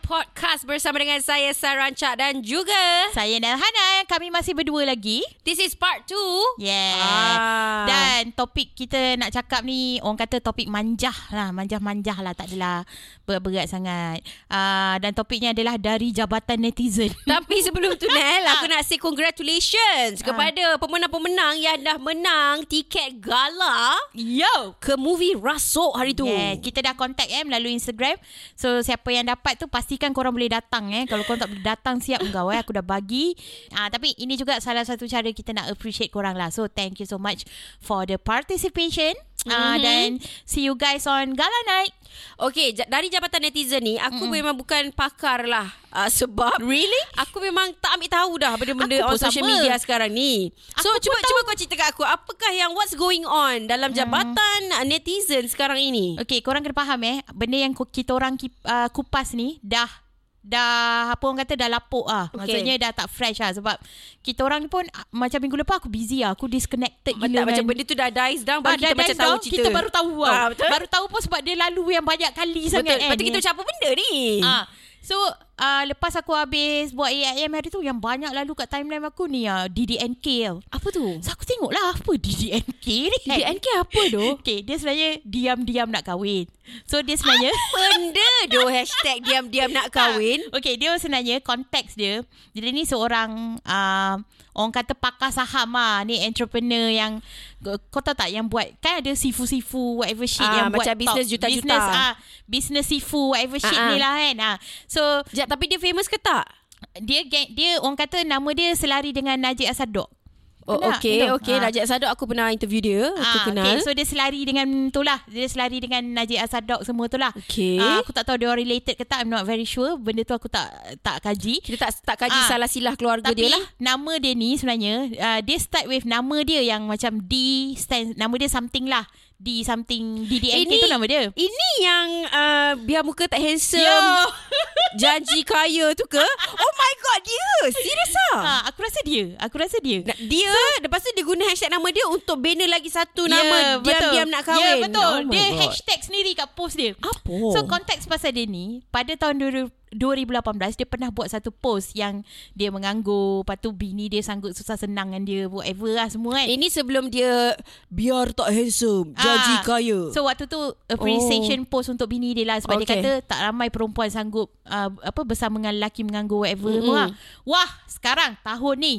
Podcast bersama dengan saya Saranca dan juga Saya Nelhana Kami masih berdua lagi. This is part 2 Yeah. Ah. Dan topik kita nak cakap ni Orang kata topik manjah lah. Manjah-manjah lah Tak adalah berat-berat sangat. Uh, Dan topiknya adalah Dari jabatan netizen. Tapi sebelum tu Nel Aku nak say congratulations Kepada pemenang-pemenang Yang dah menang Tiket gala Yo! Ke movie Rasuk hari tu. Yeah, kita dah contact eh melalui Instagram. So siapa yang dapat tu pastikan korang boleh datang eh. Kalau korang tak boleh datang siap engkau eh aku dah bagi. Ah tapi ini juga salah satu cara kita nak appreciate korang lah. So thank you so much for the participation. Ah Mhm. then see you guys on Gala Night. Okay Dari jabatan netizen ni Aku mm memang bukan pakar lah uh, Sebab Really? Aku memang tak ambil tahu dah Benda-benda Aku on social sama. media sekarang ni So Aku cuba cuba kau cerita kat aku Apakah yang What's going on Dalam jabatan uh, netizen sekarang ini Okay, korang kena faham eh. Benda yang kita orang uh, kupas ni dah dah apa orang kata dah lapuk ah. Okay. Maksudnya dah tak fresh lah sebab kita orang ni pun ah, macam minggu lepas aku busy lah. Aku disconnected Tak, gila macam kan. benda tu dah dies down Ah, Baru kita dah macam tahu down, cerita Kita baru tahu tau. Ah, betul? Baru tahu pun sebab dia lalu yang banyak kali sangat Betul kan. Tu kita macam apa benda ni Ah, so uh, lepas aku habis buat AIM hari tu yang banyak lalu kat timeline aku ni uh, DDNK tau. Apa tu So aku tengok lah apa DDNK ni. DDNK apa tu Okay, dia sebenarnya diam-diam nak kahwin. So dia sebenarnya Benda tu Hashtag diam-diam nak kahwin Okay, dia sebenarnya konteks dia. Dia ni seorang uh, orang kata pakar saham lah. Ni entrepreneur yang kau tahu tak yang buat kan ada sifu-sifu whatever shit Ah, yang buat macam business top- juta-juta. Business ah business sifu whatever shit Ah, ah. ni lah kan. Ah. So Sekejap tapi dia famous ke tak dia dia orang kata nama dia selari dengan Najib Asadok. Oh Kenal? okey Kenal? okey Ah. Najib Sadok aku pernah interview dia aku Ah, kenal Okay, so dia selari dengan tu lah. Dia selari dengan Najib Asadok semua tu lah. Okey. Ah, aku tak tahu dia related ke tak. I'm not very sure. Benda tu aku tak tak kaji. Kita tak tak kaji Ah. salah silah keluarga Tapi dia lah nama dia ni sebenarnya uh, dia start with nama dia yang macam D stand nama dia something lah. D something DDNK Ini- tu nama dia. Ini yang uh, biar muka tak handsome Yo. Janji kaya tu ke Oh my god dia Serius ah Ha, aku rasa dia. Aku rasa dia. Dia Lepas tu dia guna hashtag nama dia Untuk banner lagi satu Ya, nama. Diam-diam nak kahwin Ya, betul. Oh dia God. hashtag sendiri kat post dia. Apa So konteks pasal dia ni pada tahun 2018 dia pernah buat satu post yang dia menganggur, lepas tu bini dia sanggup susah senang dengan dia whatever lah semua kan. Ini sebelum dia Biar tak handsome Ah, kaya So waktu tu appreciation oh. post untuk bini dia lah sebab okay. dia kata tak ramai perempuan sanggup uh, apa bersama dengan lelaki menganggur whatever mm-hmm. Wah, sekarang tahun ni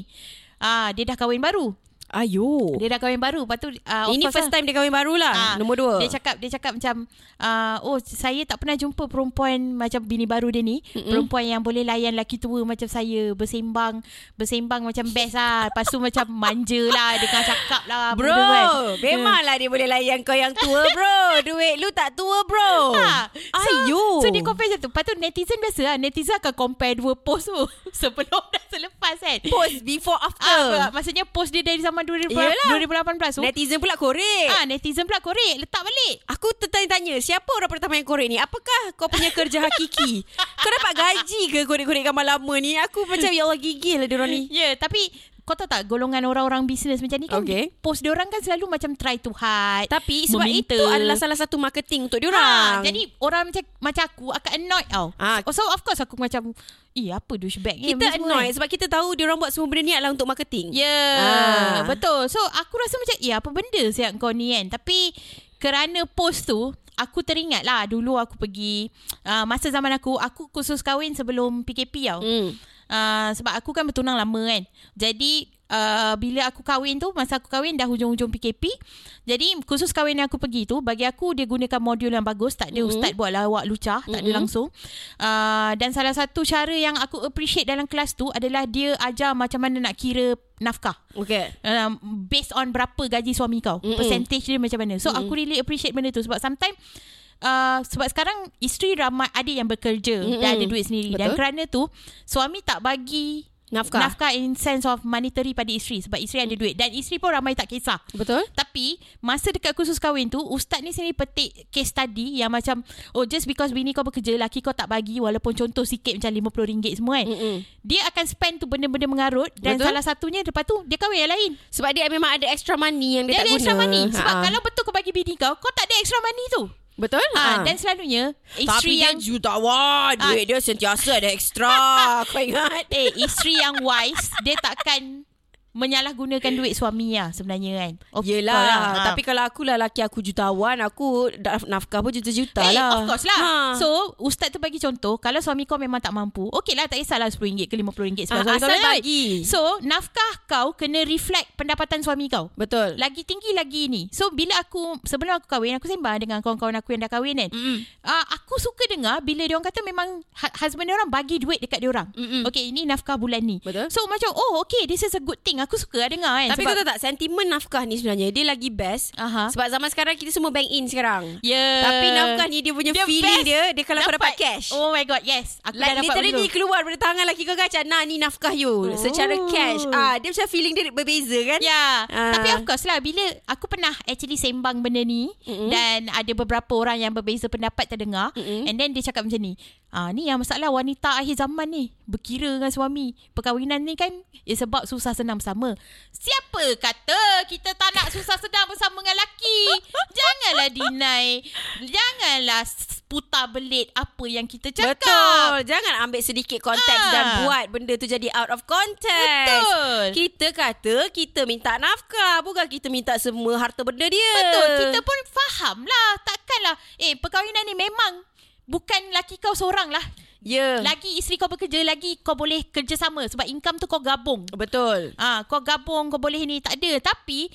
ah dia dah kahwin baru. Ayo Dia dah kahwin baru. Lepas tu uh, Ini first time dia kahwin baru lah Ah, Nombor dua Dia cakap dia cakap macam uh, oh saya tak pernah jumpa perempuan macam bini baru dia ni, Mm-mm. perempuan yang boleh layan lelaki tua macam saya, bersembang, bersembang macam best lah. Lepas tu macam manja lah, dia kan cakap lah. Bro kan. Memanglah dia boleh layan kau yang tua bro Duit lu tak tua bro Ha. So, Ayo So dia compare macam tu Lepas tu netizen biasa lah Netizen akan compare dua post tu Sebelum dan selepas kan Post before after Ah, maksudnya post dia dari zaman 2018 Yelah. 2018 tu. Netizen pula korek ah, netizen pula korek, letak balik. Aku tertanya-tanya Siapa orang pertama yang korek ni Apakah kau punya kerja hakiki Kau dapat gaji ke Korek-korek gambar lama ni Aku macam Ya Allah gigil lah diorang ni Ya, yeah, tapi kau tahu tak golongan orang-orang bisnes macam ni kan Okay. post dia orang kan selalu macam try to hide. Tapi sebab meminta. itu adalah salah satu marketing untuk diorang Ha, jadi orang macam macam aku akan annoyed tau. Ah. So of course aku macam eh apa douchebag ni kita kan? sebab kita tahu diorang buat semua benda ni adalah untuk marketing. Ya, yeah, Ah. betul. So aku rasa macam ya apa benda siap kau ni kan. Tapi kerana post tu aku teringat lah dulu aku pergi uh, masa zaman aku aku khusus kahwin sebelum PKP tau. Hmm. Uh, sebab aku kan bertunang lama kan. Jadi uh, bila aku kahwin tu masa aku kahwin dah hujung-hujung PKP. Jadi khusus kahwin yang aku pergi tu bagi aku dia gunakan modul yang bagus, tak ada Mhm. ustaz buat lawak lucah, tak ada Mhm. langsung. Uh, dan salah satu cara yang aku appreciate dalam kelas tu adalah dia ajar macam mana nak kira nafkah. Okay. Um, based on berapa gaji suami kau. Mm-mm. Percentage dia macam mana. So Mm-mm. aku really appreciate benda tu sebab sometimes Uh, sebab sekarang isteri ramai ada yang bekerja Mm-mm. dan ada duit sendiri dan Betul. kerana tu suami tak bagi Nafkah. nafkah in sense of monetary pada isteri sebab isteri ada duit dan isteri pun ramai tak kisah. Betul? Tapi masa dekat kursus kahwin tu ustaz ni sini petik case study yang macam oh just because bini kau bekerja laki kau tak bagi walaupun contoh sikit macam RM50 semua kan. Mm-mm. Dia akan spend tu benda-benda mengarut dan Betul. salah satunya lepas tu dia kahwin yang lain. Sebab dia memang ada extra money yang dia, Dia, tak ada guna. extra money Sebab Ha-ha. kalau betul kau bagi bini kau Kau tak ada extra money tu Betul? Ha, Ah. dan selalunya Tapi isteri dia yang jutawan. Duit dia sentiasa ada ekstra. Kau ingat? eh isteri yang wise dia takkan menyalahgunakan duit suami lah sebenarnya kan. Of Yelah. lah. Ha. Tapi kalau aku lah laki aku jutawan, aku naf- nafkah pun juta-juta Eh, lah. of course lah. Ha. So, ustaz tu bagi contoh, kalau suami kau memang tak mampu, okey lah tak kisahlah RM10 ke RM50 sebab Ah, suami kau asal bagi. So, nafkah kau kena reflect pendapatan suami kau. Betul. Lagi tinggi lagi ni. So, bila aku, sebelum aku kahwin, aku sembang dengan kawan-kawan aku yang dah kahwin kan. Uh, aku suka dengar bila dia orang kata memang hu- husband dia orang bagi duit dekat dia orang. Mm-mm. Okay, ini nafkah bulan ni. Betul. So macam oh okay this is a good thing. Aku suka lah dengar kan. Tapi kau tahu tak Sentimen nafkah ni sebenarnya Dia lagi best Aha. Sebab zaman sekarang Kita semua bank in sekarang Yeah. Tapi nafkah ni Dia punya Dia feeling best. dia Dia kalau kau dapat cash Oh my god, yes. Aku Like dah dapat literally begitu. keluar dari tangan lelaki kau macam Nah ni nafkah you Oh. Secara cash ah Dia macam feeling dia berbeza kan Ya, Ah. tapi of course lah bila aku pernah actually sembang benda ni Mm-mm. dan ada beberapa orang yang berbeza pendapat terdengar Mm-mm. and then dia cakap macam ni. Ah ni yang masalah wanita akhir zaman ni berkira dengan suami. Perkahwinan ni kan is about susah senang bersama. Siapa kata kita tak nak susah senang bersama dengan lelaki? Janganlah deny. Janganlah putar belit apa yang kita cakap. Betul Jangan ambil sedikit konteks Ah. Dan buat benda tu jadi out of context Betul. Kita kata Kita minta nafkah Bukan kita minta semua harta benda dia Betul. Kita pun faham lah. Takkanlah. Eh, perkahwinan ni memang bukan laki kau seorang lah. Ya Lagi isteri kau bekerja, lagi kau boleh kerjasama. Sebab income tu kau gabung. Betul Ah, kau gabung, kau boleh ni. Tak ada. Tapi,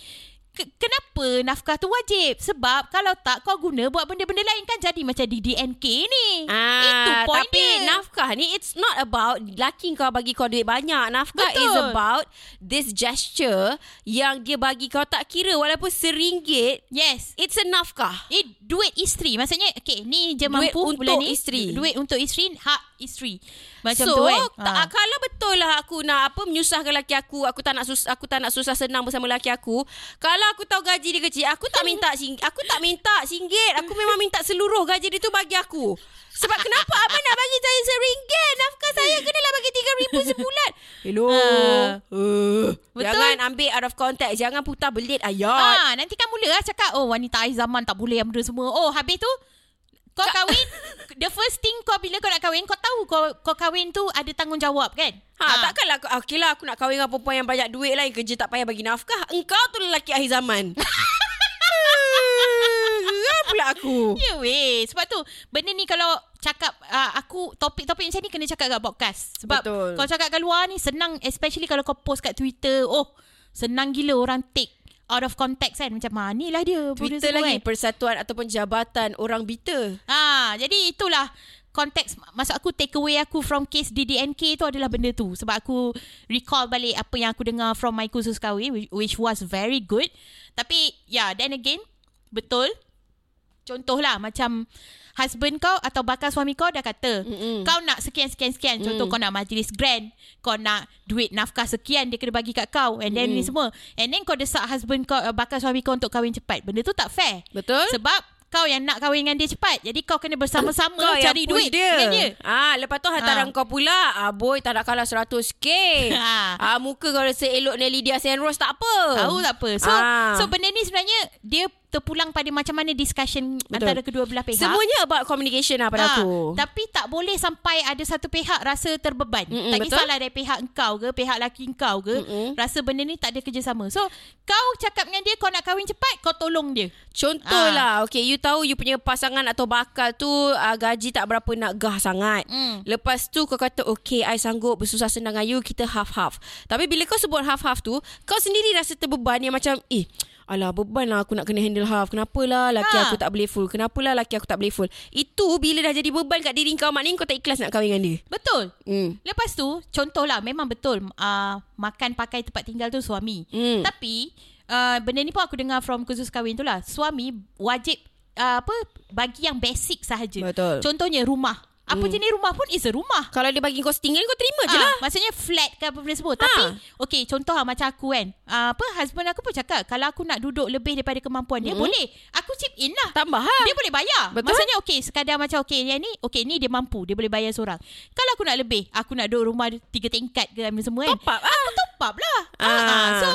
kenapa nafkah tu wajib? Sebab kalau tak, kau guna buat benda-benda lain kan jadi macam di DNK ni. Ah, Itu point tapi dia. nafkah ni it's not about laki kau bagi kau duit banyak. Nafkah Betul. is about this gesture yang dia bagi kau tak kira walaupun seringgit Yes. it's a nafkah. Eh, duit isteri. Maksudnya, okay, ni je Duit mampu untuk bulan ni. isteri. Duit untuk isteri, hak isteri. Macam so, tu kan. tak, Ah. kalau betul lah aku nak apa menyusahkan laki aku, aku tak nak sus, aku tak nak susah senang bersama laki aku. Kalau aku tahu gaji dia kecil, aku tak minta sing, aku tak minta singgit. Aku memang minta seluruh gaji dia tu bagi aku. Sebab kenapa abang nak bagi saya seringgit? Nafkah saya kenalah bagi tiga ribu sebulan. Hello. Ah. Uh, Betul. Jangan ambil out of context. Jangan putar belit ayat. Ah, nanti kan mula lah cakap, oh wanita akhir zaman tak boleh yang benda semua. Oh, habis tu, kau kahwin, the first thing kau bila kau nak kahwin, kau tahu kau, kau kahwin tu ada tanggungjawab kan? Ha, takkanlah aku, okey lah aku nak kahwin dengan perempuan yang banyak duit lah yang kerja tak payah bagi nafkah. Engkau tu lelaki akhir zaman. Geram pula aku. Ya weh Sebab tu Benda ni kalau Cakap uh, Aku Topik-topik macam ni Kena cakap kat podcast Sebab Betul. Kalau cakap kat luar ni Senang Especially kalau kau post kat Twitter Oh Senang gila orang take Out of context kan Macam ah, ni lah dia Twitter lagi kan. persatuan ataupun jabatan orang biter. Ha, Jadi itulah Konteks Maksud aku take away aku From case DDNK tu adalah benda tu Sebab aku Recall balik Apa yang aku dengar From my kursus kahwin Which, which was very good Tapi Yeah then again Betul Contohlah macam husband kau atau bakal suami kau dah kata Mm-mm. kau nak sekian sekian sekian contoh Mm. kau nak majlis grand kau nak duit nafkah sekian dia kena bagi kat kau and then Mm. ni semua and then kau desak husband kau uh, bakal suami kau untuk kahwin cepat benda tu tak fair Betul? sebab kau yang nak kahwin dengan dia cepat jadi kau kena bersama-sama kau cari duit dengan dia Ah, lepas tu hantaran Ah. kau pula. Ah, boy tak nak kalah 100k. Ha. ah, muka kau rasa elok dengan Lydia Senros tak apa. Tahu tak apa. So Ah. so benda ni sebenarnya dia terpulang pada macam mana discussion Betul. antara kedua belah pihak. Semuanya about communication lah pada Ha, aku. Tapi tak boleh sampai ada satu pihak rasa terbeban. Mm-mm, tak betul. kisahlah dari pihak engkau ke, pihak laki engkau ke, Mm-mm. rasa benda ni tak ada kerjasama. So, kau cakap dengan dia kau nak kahwin cepat, kau tolong dia. Contoh Ah. lah Okay you tahu You punya pasangan atau bakal tu uh, Gaji tak berapa nak gah sangat Mm. Lepas tu kau kata Okay I sanggup bersusah senang dengan you Kita half-half Tapi bila kau sebut half-half tu Kau sendiri rasa terbeban Yang macam Eh Alah beban lah aku nak kena handle half Kenapalah laki Ha. aku tak boleh full Kenapalah laki aku tak boleh full Itu bila dah jadi beban kat diri kau Maknanya kau tak ikhlas nak kahwin dengan dia Betul. Hmm. Lepas tu, contohlah memang betul uh, makan pakai tempat tinggal tu suami. Hmm. Tapi uh, benda ni pun aku dengar from kursus kahwin tu lah. Suami wajib uh, apa bagi yang basic sahaja. Betul. Contohnya rumah. Apa Hmm. jenis rumah pun is a rumah. Kalau dia bagi kau setinggal Kau terima je Ah, lah Maksudnya flat ke apa benda semua. Ha. Tapi okay contoh lah macam aku kan. Uh, apa husband aku pun cakap kalau aku nak duduk lebih daripada kemampuan dia Mm-mm. boleh. Aku chip in lah. Tambah lah Dia boleh bayar. Betul. Maksudnya okey sekadar macam okey yang ni okey ni dia mampu dia boleh bayar seorang. Kalau aku nak lebih, aku nak duduk rumah tiga tingkat ke apa semua kan. Top up lah Aku top up lah. Ah. Ah. So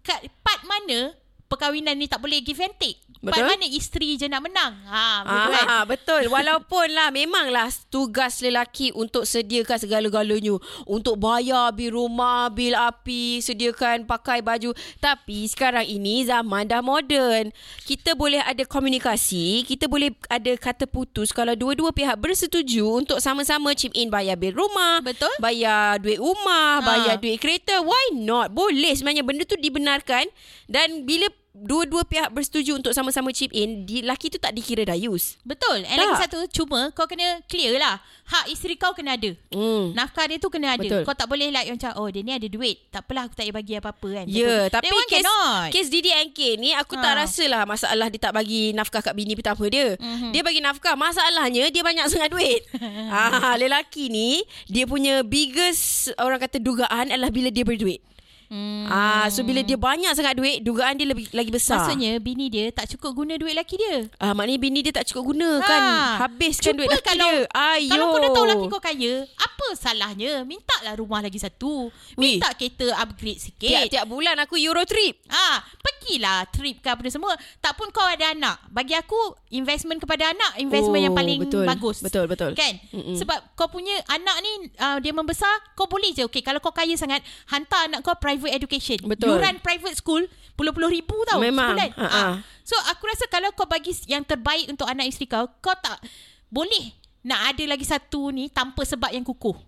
kat part mana perkahwinan ni tak boleh give and take. Part Betul. mana isteri je nak menang. Ha, betul kan? Ah, betul. Walaupun lah memanglah tugas lelaki untuk sediakan segala-galanya. Untuk bayar bil rumah, bil api, sediakan pakai baju. Tapi sekarang ini zaman dah moden. Kita boleh ada komunikasi, kita boleh ada kata putus kalau dua-dua pihak bersetuju untuk sama-sama chip in bayar bil rumah. Betul. Bayar duit rumah, Ha. bayar duit kereta. Why not? Boleh sebenarnya benda tu dibenarkan dan bila dua-dua pihak bersetuju untuk sama-sama chip in, di, lelaki tu tak dikira dayus. Betul. And Tak. lagi satu, cuma kau kena clear lah. Hak isteri kau kena ada. Hmm. Nafkah dia tu kena ada. Betul. Kau tak boleh like macam, oh dia ni ada duit. Tak apalah aku tak payah bagi apa-apa kan. Ya, yeah, tapi kes cannot. kes Didi and ni aku tak Ha. rasa lah masalah dia tak bagi nafkah kat bini pertama dia. Mhm. Mm-hmm. Dia bagi nafkah, masalahnya dia banyak sangat duit. ah, lelaki ni dia punya biggest orang kata dugaan adalah bila dia berduit. Hmm. Ah, so bila dia banyak sangat duit, dugaan dia lebih lagi besar. Maksudnya bini dia tak cukup guna duit lelaki dia. Ah, maknanya bini dia tak cukup guna kan. Habiskan Cuba duit lelaki kalau, dia. Ayo. Kalau kau dah tahu lelaki kau kaya, apa salahnya? Mintalah rumah lagi satu. Wih. Minta kereta upgrade sikit. Tiap-tiap bulan aku Euro trip. Ah, pergilah trip ke apa semua. Tak pun kau ada anak. Bagi aku investment kepada anak investment Oh, yang paling betul. bagus. Betul, betul. Kan? Mm-mm. Sebab kau punya anak ni uh, dia membesar, kau boleh je. Okay, kalau kau kaya sangat, hantar anak kau private education. Betul. Yuran private school puluh-puluh ribu tau Memang. sebulan. Ha, ha. Ah. So aku rasa kalau kau bagi yang terbaik untuk anak isteri kau, kau tak boleh nak ada lagi satu ni tanpa sebab yang kukuh.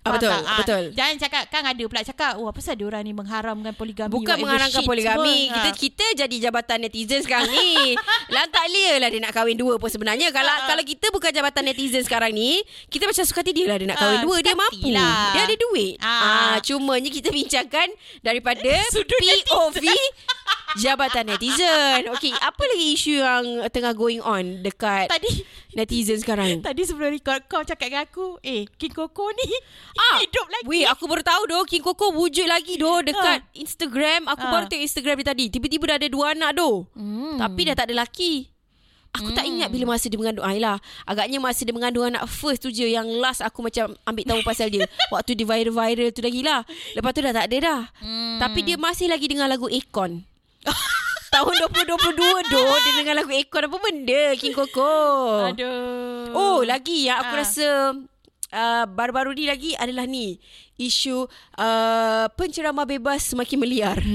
Ah, Faham betul, tak? betul. Jangan cakap kan ada pula cakap, "Oh, apa pasal orang ni mengharamkan poligami?" Bukan mengharamkan poligami. Kita Ha. kita jadi jabatan netizen sekarang ni. Lantak dia lah dia nak kahwin dua pun sebenarnya. Kalau Ha. kalau kita bukan jabatan netizen sekarang ni, kita macam suka hati dia lah dia nak kahwin Ha, dua. Dia mampu. lah. Dia ada duit. Ha. Ah, cumanya kita bincangkan daripada POV jabatan netizen. Okey, apa lagi isu yang tengah going on dekat Tadi netizen sekarang? Tadi sebelum record Kau cakap dengan aku Eh King Coco ni Ah, Hidup lagi Weh, aku baru tahu doh King Coco wujud lagi doh dekat Instagram. Aku Ah. baru tengok Instagram dia tadi. Tiba-tiba dah ada dua anak doh. Hmm. Tapi dah tak ada laki. Aku tak ingat bila masa dia mengandung Ailah Agaknya masa dia mengandung anak first tu je Yang last aku macam ambil tahu pasal dia Waktu dia viral-viral tu lagi lah Lepas tu dah tak ada dah Hmm. Tapi dia masih lagi dengar lagu Akon Tahun 2022 doh Dia dengar lagu Akon Apa benda King Coco Aduh Oh, lagi yang aku Ah. rasa uh, baru-baru ni lagi adalah ni isu uh, penceramah bebas semakin meliar.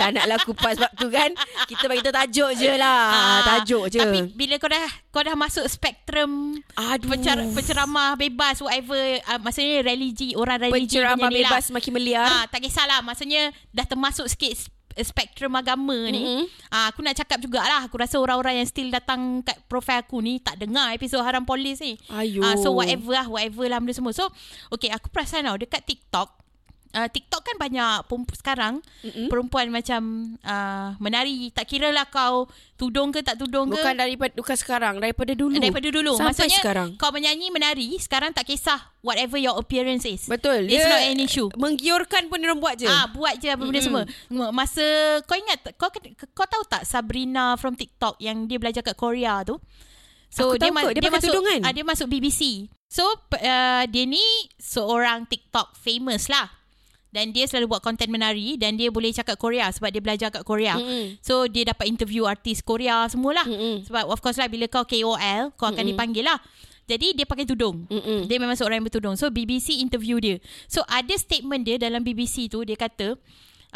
tak naklah kupas sebab tu kan. Kita bagi tahu tajuk je lah. Ah, tajuk je. Tapi bila kau dah Kau dah masuk spektrum Aduh. pencer, Penceramah bebas Whatever uh, Maksudnya religi Orang religi penceramah ni bebas lah. semakin meliar. Ah, tak kisahlah Maksudnya Dah termasuk sikit Spektrum agama ni Mm-mm. ah, Aku nak cakap jugalah Aku rasa orang-orang yang still datang Kat profil aku ni Tak dengar episod Haram Polis ni Ayuh. Ah, so whatever lah Whatever lah benda semua So okay aku perasan tau Dekat TikTok Uh, TikTok kan banyak perempu- sekarang Mm-mm. perempuan macam uh, menari tak kira lah kau tudung ke tak tudung Bukan ke daripada bukan sekarang, daripada dulu. daripada dulu Sampai maksudnya sekarang. kau menyanyi menari sekarang tak kisah whatever your appearance is Betul. it's Dia not an issue Menggiurkan pun dia buat je. Ah buat je apa benda semua. Masa kau ingat kau kau tahu tak Sabrina from TikTok yang dia belajar kat Korea tu? Aku tahu kot, dia pakai masuk tudung kan? ah, dia masuk BBC. So uh, dia ni seorang TikTok famous lah. Dan dia selalu buat konten menari dan dia boleh cakap Korea sebab dia belajar kat Korea. Mm-mm. So dia dapat interview artis Korea semualah. Mm-mm. Sebab of course lah bila kau KOL kau akan dipanggil lah. Jadi dia pakai tudung. Mm-mm. Dia memang seorang yang bertudung. So BBC interview dia. So ada statement dia dalam BBC tu dia kata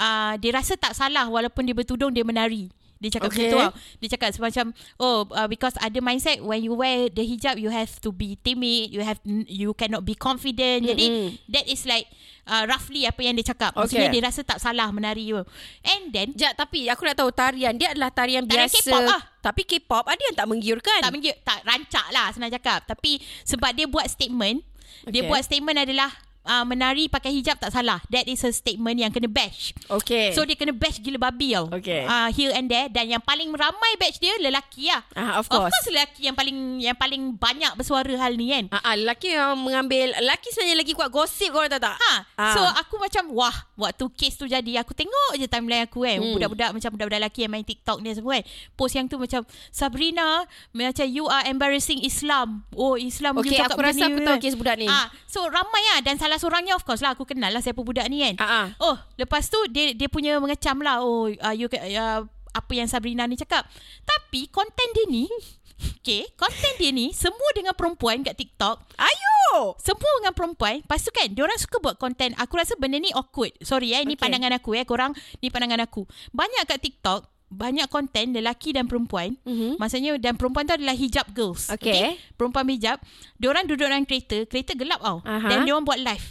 uh, dia rasa tak salah walaupun dia bertudung dia menari. Dia cakap Okay. macam tu tau. Dia cakap semacam oh uh, because ada mindset when you wear the hijab you have to be timid, you have you cannot be confident. Jadi Mm-mm. that is like uh, roughly apa yang dia cakap. Maksudnya dia rasa tak salah menari tu. And then Sekejap, tapi aku nak tahu tarian dia adalah tarian Tarian biasa. K-pop lah. Tapi K-pop ada yang tak menggiurkan. tak menggi- tak rancak lah senang cakap. Tapi sebab dia buat statement, okay. dia buat statement adalah uh, menari pakai hijab tak salah. That is a statement yang kena bash. Okay. So dia kena bash gila babi tau. Okay. Uh, here and there dan yang paling ramai bash dia lelaki lah. Ah, of Of course. course lelaki yang paling yang paling banyak bersuara hal ni kan. Ah, ah, lelaki yang mengambil Lelaki sebenarnya lagi kuat gosip Korang tahu tak Ha, Ah. so aku macam wah waktu kes tu jadi aku tengok je timeline aku kan Hmm. budak-budak macam budak-budak lelaki yang main TikTok ni semua kan post yang tu macam Sabrina macam you are embarrassing Islam. Oh Islam Okay aku rasa aku tahu kan. kes budak ni Ah, so ramai lah dan salah salah seorangnya of course lah aku kenal lah siapa budak ni kan. Ah. Oh, lepas tu dia dia punya mengecam lah. Oh, uh, you uh, apa yang Sabrina ni cakap. Tapi konten dia ni Okay, konten dia ni semua dengan perempuan kat TikTok. Ayo. Semua dengan perempuan. Lepas tu kan, diorang suka buat konten. Aku rasa benda ni awkward. Sorry eh, ni Okay. pandangan aku eh. Korang, ni pandangan aku. Banyak kat TikTok, banyak konten lelaki dan perempuan. Mhm. Maksudnya, dan perempuan tu adalah hijab girls. Okay. Perempuan hijab. Diorang duduk dalam kereta. Kereta gelap tau. Aha. Dan diorang buat live.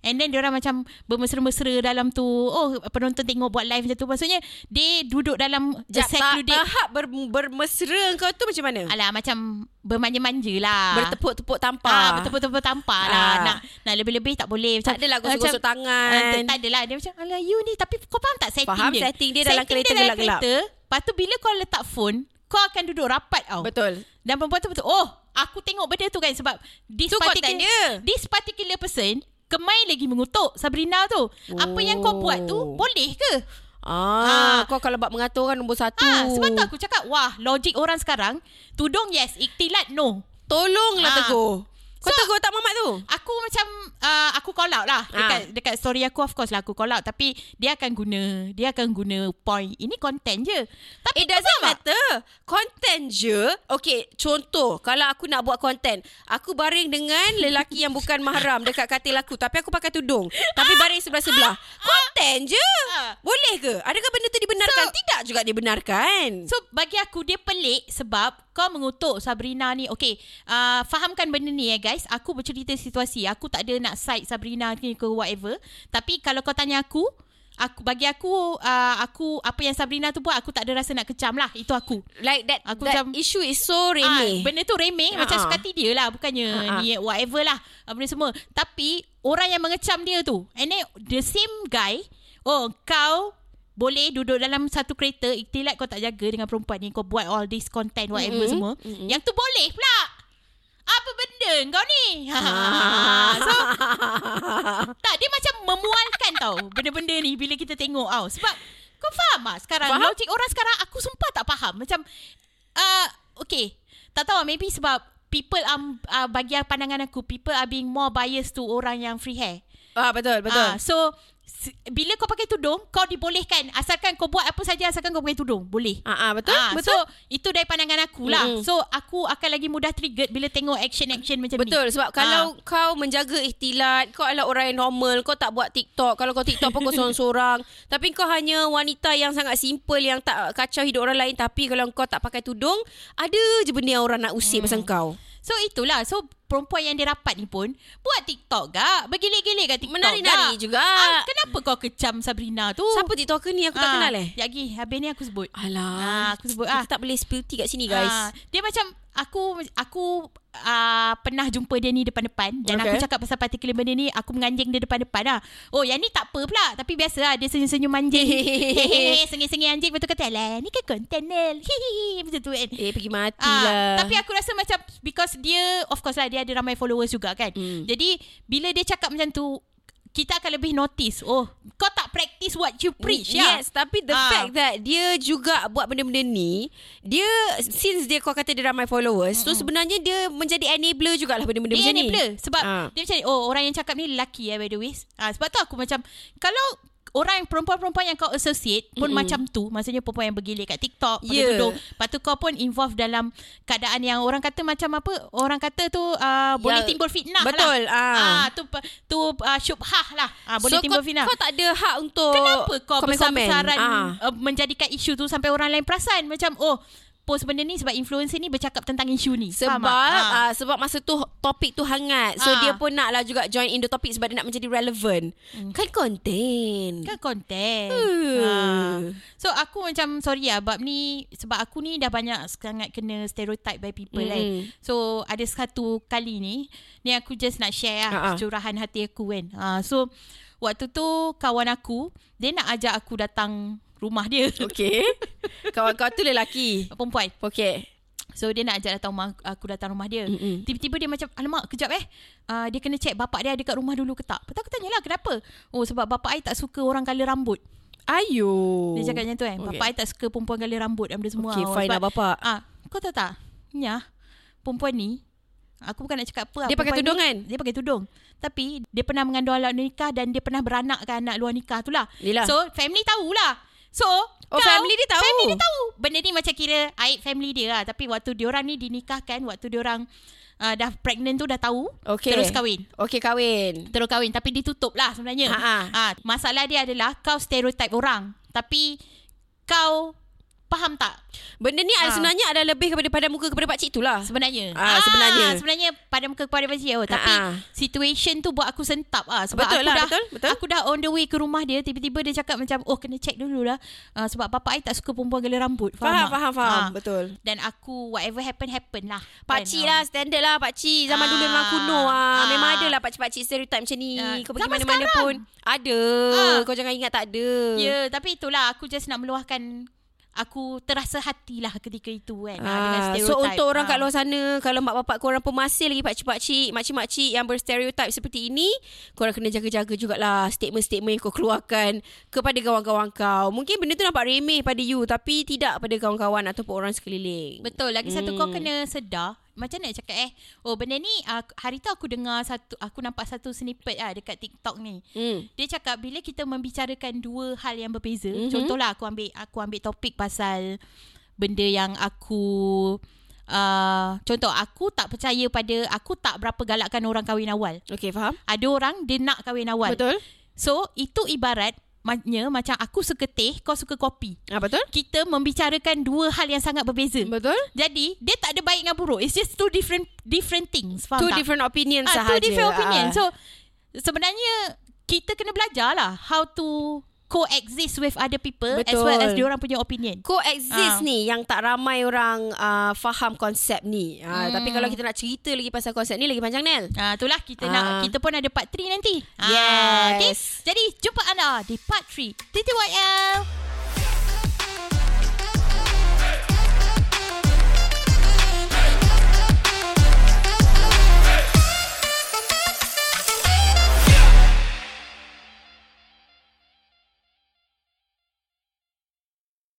And then diorang macam bermesra-mesra dalam tu. Oh, penonton tengok buat live macam tu. Maksudnya, dia duduk dalam tak, secluded. tahap ber, bermesra kau tu macam mana? Alah, macam bermanja-manja lah. Bertepuk-tepuk tampar. Ah, betul-betul tampar lah. Ah. Nak nak lebih-lebih tak boleh. Macam, Tak adalah gosok-gosok macam- tangan. Ah, tak, tak adalah. Dia macam, alah you ni. Tapi kau faham tak setting Faham dia? setting dia dalam kereta dalam gelap-gelap. kereta. Lepas tu bila kau letak phone, kau akan duduk rapat tau. Betul. Dan perempuan tu betul. Oh, aku tengok benda tu kan sebab this particular, dia. this particular person kemai lagi mengutuk Sabrina tu. Apa yang kau buat tu Oh. boleh ke? Ah, Ah. kau kalau buat mengatur kan nombor satu. Ah, sebab tu aku cakap, wah, logik orang sekarang, tudung yes, iktilat no. Tolonglah Ah. tegur. Kau So- tegur tak Mamat tu? Aku macam uh, aku call out lah dekat Ah. dekat story aku of course lah aku call out tapi dia akan guna dia akan guna point ini konten je. It Tapi kau doesn't tak? matter. Content je. Okay, contoh. Kalau aku nak buat content. Aku baring dengan lelaki yang bukan mahram dekat katil aku. Tapi aku pakai tudung. Tapi baring sebelah-sebelah. Content je. Ah. Boleh ke? Adakah benda tu dibenarkan? So- Tidak juga dibenarkan. So bagi aku dia pelik sebab kau mengutuk Sabrina ni. Okay, uh, fahamkan benda ni ya guys. Aku bercerita situasi. Aku tak ada nak side Sabrina ni ke whatever. Tapi kalau kau tanya aku, aku bagi aku uh, aku apa yang Sabrina tu buat aku tak ada rasa nak kecam lah. Itu aku. like that, Aku that macam- issue is so remeh. Ah, benda tu remeh Ah, macam ah. suka hati dia lah bukannya ah. ni whatever lah ah, benda semua. Tapi orang yang mengecam dia tu and then the same guy oh kau boleh duduk dalam satu kereta iktilat kau tak jaga dengan perempuan ni kau buat all this content whatever Mm-mm, semua. mm-mm. Yang tu boleh pula. Apa benda kau ni? Ah. so tak dia macam memualkan tau benda-benda ni bila kita tengok tau. Sebab kau faham tak sekarang Faham. logik orang sekarang aku sumpah tak faham. Macam uh, okay tak tahu lah, maybe sebab people um, uh, bagi pandangan aku people are being more biased to orang yang free hair. ah, betul, betul. Ah, so bila kau pakai tudung kau dibolehkan asalkan kau buat apa saja asalkan kau pakai tudung boleh. Ah, ah, betul, Ah, betul. So itu dari pandangan aku lah. Mm-mm. So aku akan lagi mudah triggered bila tengok action-action macam ni. Betul sebab kalau kau menjaga ikhtilat kau adalah orang yang normal kau tak buat TikTok kalau kau TikTok pun kau seorang-seorang tapi kau hanya wanita yang sangat simple yang tak kacau hidup orang lain tapi kalau kau tak pakai tudung ada je benda yang orang nak usik Hmm. pasal kau So itulah. So perempuan yang dia rapat ni pun buat TikTok gak. Bergilik-gilik kat TikTok Menari-nari juga. Ah, kenapa kau kecam Sabrina tu? siapa TikToker ni aku tak Ah, kenal eh Sekejap lagi. Habis ni aku sebut. alah Ah, aku sebut kita ah. tak boleh spill tea kat sini guys Ah, dia macam aku aku uh, pernah jumpa dia ni depan-depan dan Okay. aku cakap pasal particular benda ni aku menganjing dia depan-depan lah. Oh yang ni tak apa pula tapi biasa lah dia senyum-senyum anjing. Hehehe sengih-sengih anjing betul kata lah ni kan konten Nel. Hihihi macam tu kan. eh pergi mati Ah, lah tapi aku rasa macam because dia of course lah dia ada ramai followers juga kan. Hmm. Jadi bila dia cakap macam tu kita akan lebih notice. Oh, kau tak practice what you preach ya. Yes, tapi the Ah. fact that dia juga buat benda-benda ni, dia since dia kau kata dia ramai followers, mm so sebenarnya dia menjadi enabler jugalah benda-benda macam Dia ni. enabler Sebab Ah. dia macam Oh orang yang cakap ni lelaki eh by the way ah, Sebab tu aku macam Kalau orang perempuan-perempuan yang kau associate pun Mm-mm. macam tu maksudnya perempuan yang bergilir kat TikTok pakai Yeah. tudung lepas tu kau pun involve dalam keadaan yang orang kata macam apa orang kata tu uh, boleh timbul fitnah betul, lah ah. ah tu tu uh, syubhah lah ah, boleh so, timbul kau, fitnah kau tak ada hak untuk Kenapa kau besar-besaran Ah. uh, menjadikan isu tu sampai orang lain perasan macam oh post benda ni sebab influencer ni bercakap tentang isu ni Sebab? Ah. uh, sebab masa tu topik tu hangat. So Ah. dia pun naklah juga join in the topic sebab dia nak menjadi relevant. Kan konten. Kan konten. Hmm. Ha. So aku macam sorry lah bab ni sebab aku ni dah banyak sangat kena stereotype by people kan. Mm-mm. So ada satu kali ni ni aku just nak share lah curahan hati aku kan. Ha. So waktu tu kawan aku dia nak ajak aku datang rumah dia. Okay. Kawan-kawan tu lelaki. Perempuan. Okay. So dia nak ajak datang rumah aku datang rumah dia. Mm-mm. Tiba-tiba dia macam alamak kejap eh. Uh, dia kena check bapak dia ada kat rumah dulu ke tak. Lepas aku tanyalah kenapa? Oh sebab bapak ai tak suka orang color rambut. Ayo. Dia cakap macam tu kan. Okay. Bapak I tak suka perempuan gali rambut dan benda semua. Okay, Oh, fine lah bapak. Ah, kau tahu tak? Nya, perempuan ni Aku bukan nak cakap apa. Dia pakai tudung ni, kan? Dia pakai tudung. Tapi dia pernah mengandung anak nikah dan dia pernah beranakkan anak luar nikah tu lah. Yelah. So family tahulah. So Oh, family dia tahu. Family dia tahu. Benda ni macam kira aib family dia lah. Tapi waktu diorang ni dinikahkan, waktu diorang uh, dah pregnant tu dah tahu. Okey. Terus kahwin. Okey kahwin. Terus kahwin Tapi ditutup lah sebenarnya ha, Masalah dia adalah Kau stereotype orang Tapi Kau Faham tak Benda ni Ha. sebenarnya ada lebih kepada pada muka kepada pakcik tu lah. Sebenarnya Ah, sebenarnya. Sebenarnya Pada muka kepada pakcik oh, Tapi Ha-ha. Situation tu buat aku sentap ah Sebab Betul aku lah, dah betul, betul. Aku dah on the way ke rumah dia Tiba-tiba dia cakap macam Oh kena check dulu lah uh, Sebab bapak I tak suka perempuan gala rambut Faham, tak? faham, faham. Ah. Betul. Dan aku Whatever happen happen lah Pakcik Kan, lah Standard lah pakcik Zaman Ah. dulu memang kuno ah. Ah. Memang ada lah pakcik-pakcik stereotype macam ni Ah. Kau pergi mana-mana pun Ada Ah. Kau jangan ingat tak ada Ya yeah, tapi itulah Aku just nak meluahkan Aku terasa hatilah ketika itu kan ah, Dengan stereotype so untuk orang Ah. kat luar sana Kalau mak bapak korang pemasih lagi pakcik-pakcik Makcik-makcik yang berstereotip seperti ini Korang kena jaga-jaga jugalah Statement-statement yang kau keluarkan Kepada kawan-kawan kau Mungkin benda tu nampak remeh pada you Tapi tidak pada kawan-kawan Ataupun orang sekeliling Betul Lagi satu kau Hmm. kena sedar Macam mana nak cakap eh? Oh benda ni uh, Hari tu aku dengar satu Aku nampak satu snippet lah Dekat TikTok ni. Hmm. Dia cakap Bila kita membicarakan Dua hal yang berbeza Mhm. Contohlah aku ambil Aku ambil topik pasal Benda yang aku uh, Contoh Aku tak percaya pada Aku tak berapa galakkan orang kahwin awal. Okay faham? Ada orang Dia nak kahwin awal. Betul. So itu ibarat Maknanya macam aku suka teh Kau suka kopi ah, Betul Kita membicarakan Dua hal yang sangat berbeza Betul jadi dia tak ada baik dengan buruk. It's just two different different things. Faham Two tak? different opinions ah, sahaja Two different opinion. Ah. So sebenarnya kita kena belajar lah how to coexist with other people as Betul. well as diorang punya opinion. Coexist Ah. ni yang tak ramai orang uh, faham konsep ni. Uh, Hmm. Tapi kalau kita nak cerita lagi pasal konsep ni lagi panjang Nel. Ah, itulah kita Ah. nak kita pun ada part 3 nanti. Yes. Ah, okay. Jadi jumpa anda di part 3 TTYL.